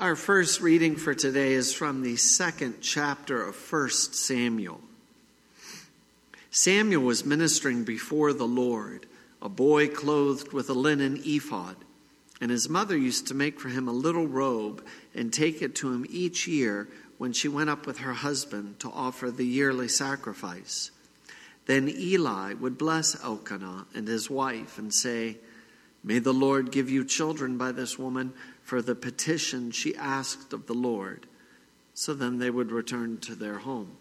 Our first reading for today is from the second chapter of 1 Samuel. Samuel was ministering before the Lord, a boy clothed with a linen ephod, and his mother used to make for him a little robe and take it to him each year when she went up with her husband to offer the yearly sacrifice. Then Eli would bless Elkanah and his wife and say, May the Lord give you children by this woman for the petition she asked of the Lord. So then they would return to their home.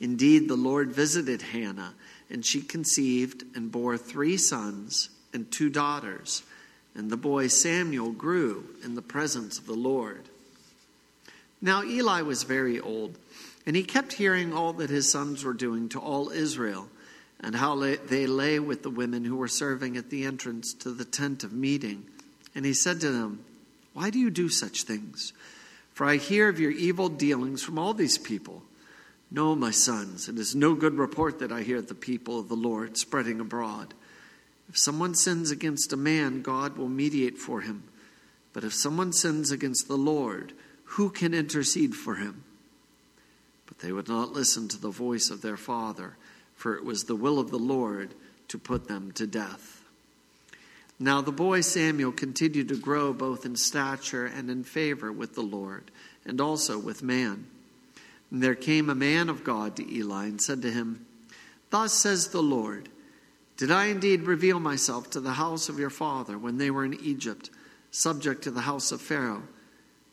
Indeed, the Lord visited Hannah, and she conceived and bore three sons and two daughters. And the boy Samuel grew in the presence of the Lord. Now Eli was very old, and he kept hearing all that his sons were doing to all Israel, and how they lay with the women who were serving at the entrance to the tent of meeting. And he said to them, why do you do such things? For I hear of your evil dealings from all these people. No, my sons, it is no good report that I hear the people of the Lord spreading abroad. If someone sins against a man, God will mediate for him. But if someone sins against the Lord, who can intercede for him? But they would not listen to the voice of their father, for it was the will of the Lord to put them to death. Now the boy Samuel continued to grow both in stature and in favor with the Lord, and also with man. And there came a man of God to Eli and said to him, Thus says the Lord, Did I indeed reveal myself to the house of your father when they were in Egypt, subject to the house of Pharaoh?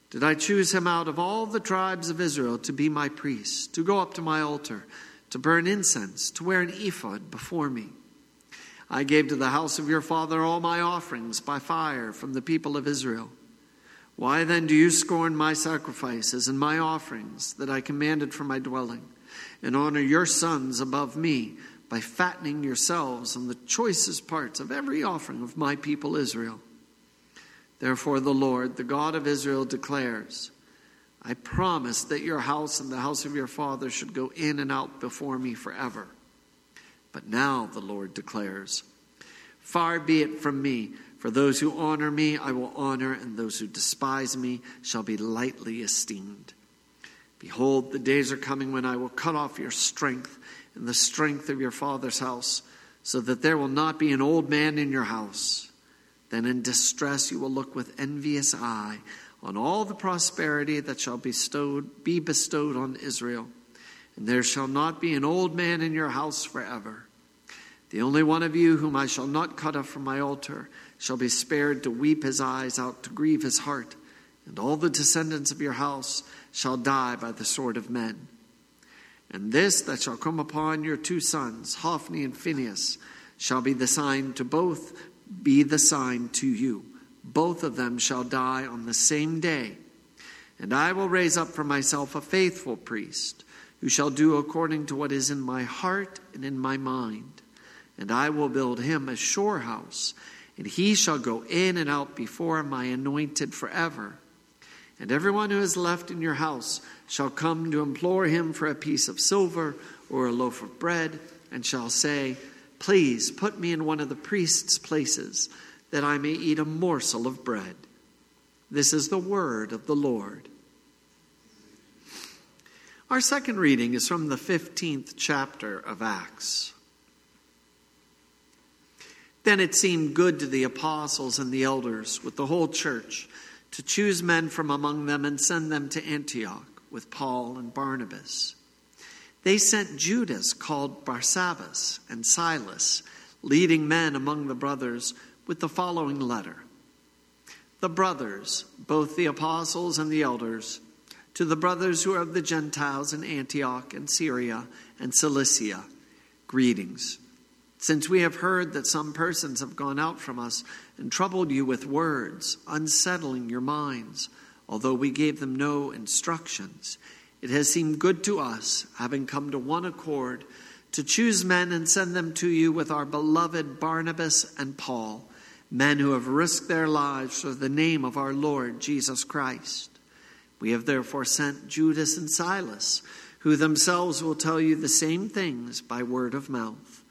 Did I choose him out of all the tribes of Israel to be my priest, to go up to my altar, to burn incense, to wear an ephod before me? I gave to the house of your father all my offerings by fire from the people of Israel. Why then do you scorn my sacrifices and my offerings that I commanded for my dwelling, and honor your sons above me by fattening yourselves on the choicest parts of every offering of my people Israel? Therefore, the Lord, the God of Israel, declares I promised that your house and the house of your father should go in and out before me forever. But now, the Lord declares, Far be it from me, for those who honor me I will honor, and those who despise me shall be lightly esteemed. Behold, the days are coming when I will cut off your strength and the strength of your father's house, so that there will not be an old man in your house. Then in distress you will look with envious eye on all the prosperity that shall bestowed, be bestowed on Israel and there shall not be an old man in your house forever. The only one of you whom I shall not cut off from my altar shall be spared to weep his eyes out, to grieve his heart, and all the descendants of your house shall die by the sword of men. And this that shall come upon your two sons, Hophni and Phinehas, shall be the sign to both, be the sign to you. Both of them shall die on the same day. And I will raise up for myself a faithful priest who shall do according to what is in my heart and in my mind. And I will build him a sure house, and he shall go in and out before my anointed forever. And everyone who is left in your house shall come to implore him for a piece of silver or a loaf of bread, and shall say, Please put me in one of the priest's places, that I may eat a morsel of bread. This is the word of the Lord. Our second reading is from the 15th chapter of Acts. Then it seemed good to the apostles and the elders with the whole church to choose men from among them and send them to Antioch with Paul and Barnabas. They sent Judas, called Barsabbas, and Silas, leading men among the brothers, with the following letter The brothers, both the apostles and the elders, to the brothers who are of the Gentiles in Antioch and Syria and Cilicia, greetings. Since we have heard that some persons have gone out from us and troubled you with words, unsettling your minds, although we gave them no instructions, it has seemed good to us, having come to one accord, to choose men and send them to you with our beloved Barnabas and Paul, men who have risked their lives for the name of our Lord Jesus Christ. We have therefore sent Judas and Silas, who themselves will tell you the same things by word of mouth.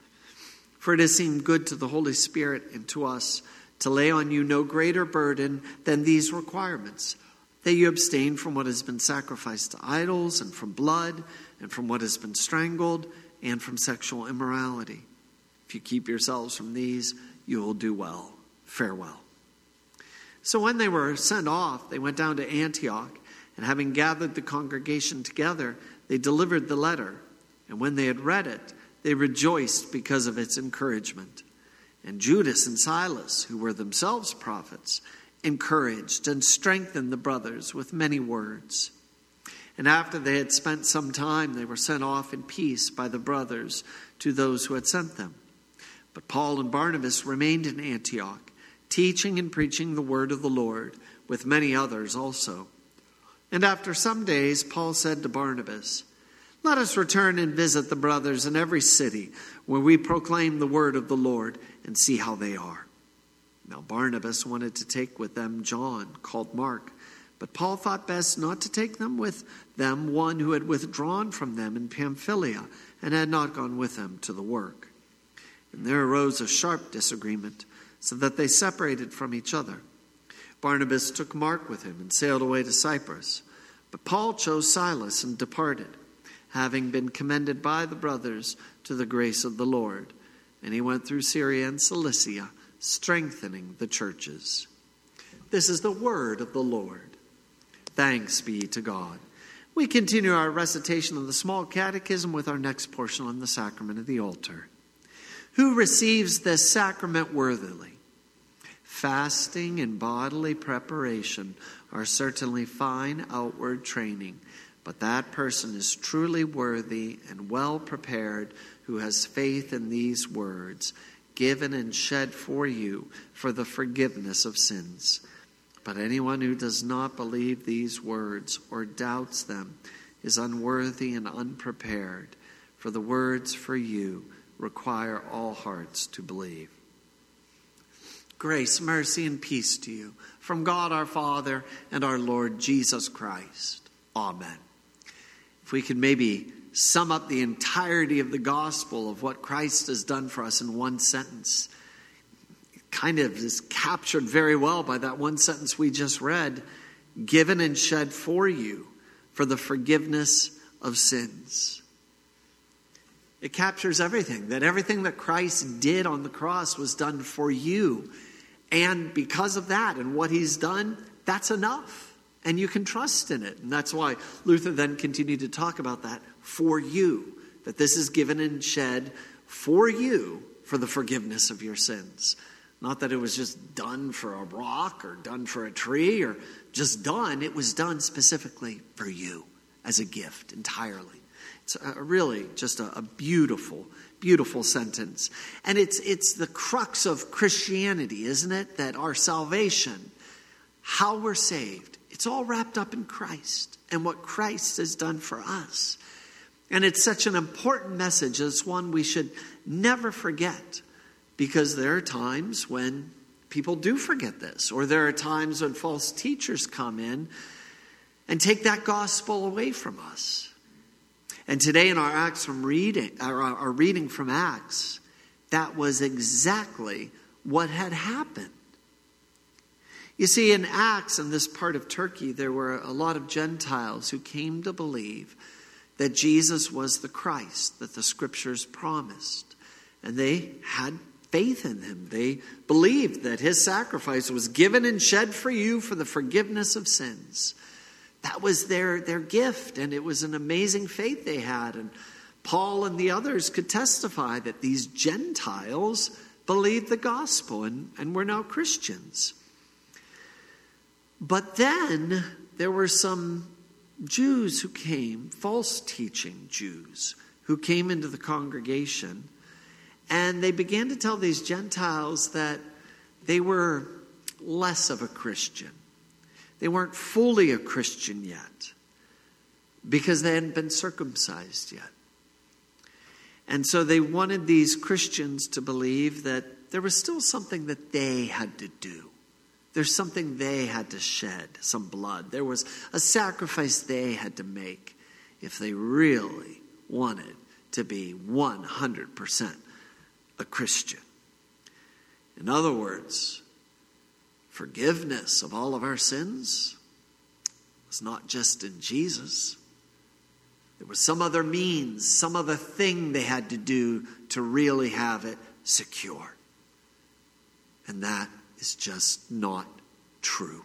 For it has seemed good to the Holy Spirit and to us to lay on you no greater burden than these requirements that you abstain from what has been sacrificed to idols, and from blood, and from what has been strangled, and from sexual immorality. If you keep yourselves from these, you will do well. Farewell. So when they were sent off, they went down to Antioch, and having gathered the congregation together, they delivered the letter. And when they had read it, they rejoiced because of its encouragement. And Judas and Silas, who were themselves prophets, encouraged and strengthened the brothers with many words. And after they had spent some time, they were sent off in peace by the brothers to those who had sent them. But Paul and Barnabas remained in Antioch, teaching and preaching the word of the Lord, with many others also. And after some days, Paul said to Barnabas, Let us return and visit the brothers in every city where we proclaim the word of the Lord and see how they are. Now, Barnabas wanted to take with them John, called Mark, but Paul thought best not to take them with them one who had withdrawn from them in Pamphylia and had not gone with them to the work. And there arose a sharp disagreement, so that they separated from each other. Barnabas took Mark with him and sailed away to Cyprus. But Paul chose Silas and departed, having been commended by the brothers to the grace of the Lord. And he went through Syria and Cilicia strengthening the churches. This is the word of the Lord. Thanks be to God. We continue our recitation of the small catechism with our next portion on the sacrament of the altar. Who receives this sacrament worthily? Fasting and bodily preparation are certainly fine outward training, but that person is truly worthy and well prepared who has faith in these words given and shed for you for the forgiveness of sins. But anyone who does not believe these words or doubts them is unworthy and unprepared, for the words for you require all hearts to believe. Grace, mercy, and peace to you from God our Father and our Lord Jesus Christ. Amen. If we could maybe sum up the entirety of the gospel of what Christ has done for us in one sentence. Kind of is captured very well by that one sentence we just read given and shed for you for the forgiveness of sins. It captures everything, that everything that Christ did on the cross was done for you. And because of that and what he's done, that's enough. And you can trust in it. And that's why Luther then continued to talk about that for you, that this is given and shed for you for the forgiveness of your sins. Not that it was just done for a rock or done for a tree or just done, it was done specifically for you as a gift entirely. It's a, really just a, a beautiful, beautiful sentence. And it's, it's the crux of Christianity, isn't it? That our salvation, how we're saved, it's all wrapped up in Christ and what Christ has done for us. And it's such an important message. It's one we should never forget because there are times when people do forget this, or there are times when false teachers come in and take that gospel away from us. And today in our Acts from reading, our, reading from Acts, that was exactly what had happened. You see, in Acts, in this part of Turkey, there were a lot of Gentiles who came to believe that Jesus was the Christ that the scriptures promised. And they had faith in him. They believed that his sacrifice was given and shed for you for the forgiveness of sins. That was their, their gift, and it was an amazing faith they had. And Paul and the others could testify that these Gentiles believed the gospel and, and were now Christians. But then there were some Jews who came, false teaching Jews, who came into the congregation, and they began to tell these Gentiles that they were less of a Christian. They weren't fully a Christian yet because they hadn't been circumcised yet. And so they wanted these Christians to believe that there was still something that they had to do. There's something they had to shed, some blood. There was a sacrifice they had to make if they really wanted to be 100% a Christian. In other words, forgiveness of all of our sins, was not just in Jesus. There was some other means, some other thing they had to do to really have it secure. And that is just not true.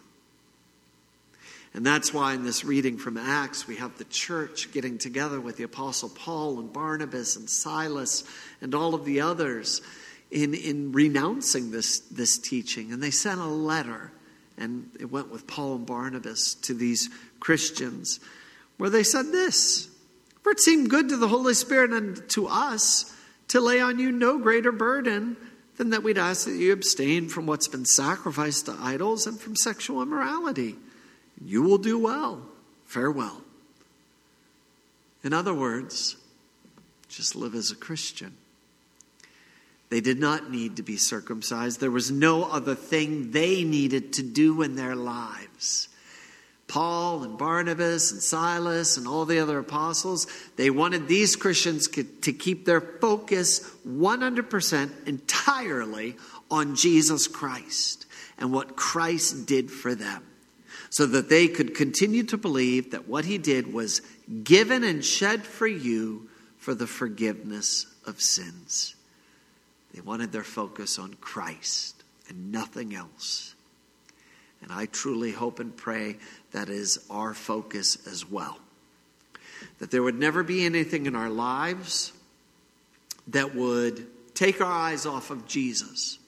And that's why in this reading from Acts, we have the church getting together with the Apostle Paul and Barnabas and Silas and all of the others in, in renouncing this, this teaching. And they sent a letter, and it went with Paul and Barnabas to these Christians, where they said this For it seemed good to the Holy Spirit and to us to lay on you no greater burden than that we'd ask that you abstain from what's been sacrificed to idols and from sexual immorality. You will do well. Farewell. In other words, just live as a Christian. They did not need to be circumcised. There was no other thing they needed to do in their lives. Paul and Barnabas and Silas and all the other apostles, they wanted these Christians to keep their focus 100% entirely on Jesus Christ and what Christ did for them so that they could continue to believe that what he did was given and shed for you for the forgiveness of sins. They wanted their focus on Christ and nothing else. And I truly hope and pray that is our focus as well. That there would never be anything in our lives that would take our eyes off of Jesus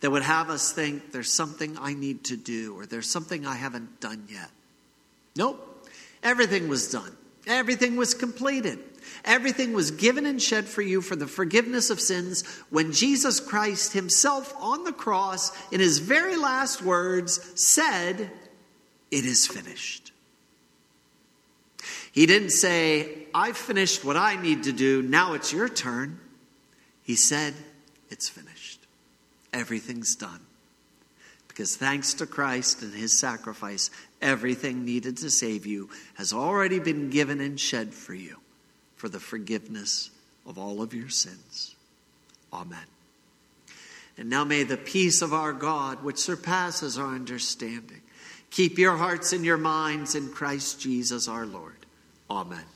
that would have us think there's something I need to do or there's something I haven't done yet. Nope. Everything was done, everything was completed. Everything was given and shed for you for the forgiveness of sins when Jesus Christ Himself on the cross, in His very last words, said, It is finished. He didn't say, I've finished what I need to do, now it's your turn. He said, It's finished everything's done. Because thanks to Christ and his sacrifice, everything needed to save you has already been given and shed for you for the forgiveness of all of your sins. Amen. And now may the peace of our God, which surpasses our understanding, keep your hearts and your minds in Christ Jesus our Lord. Amen.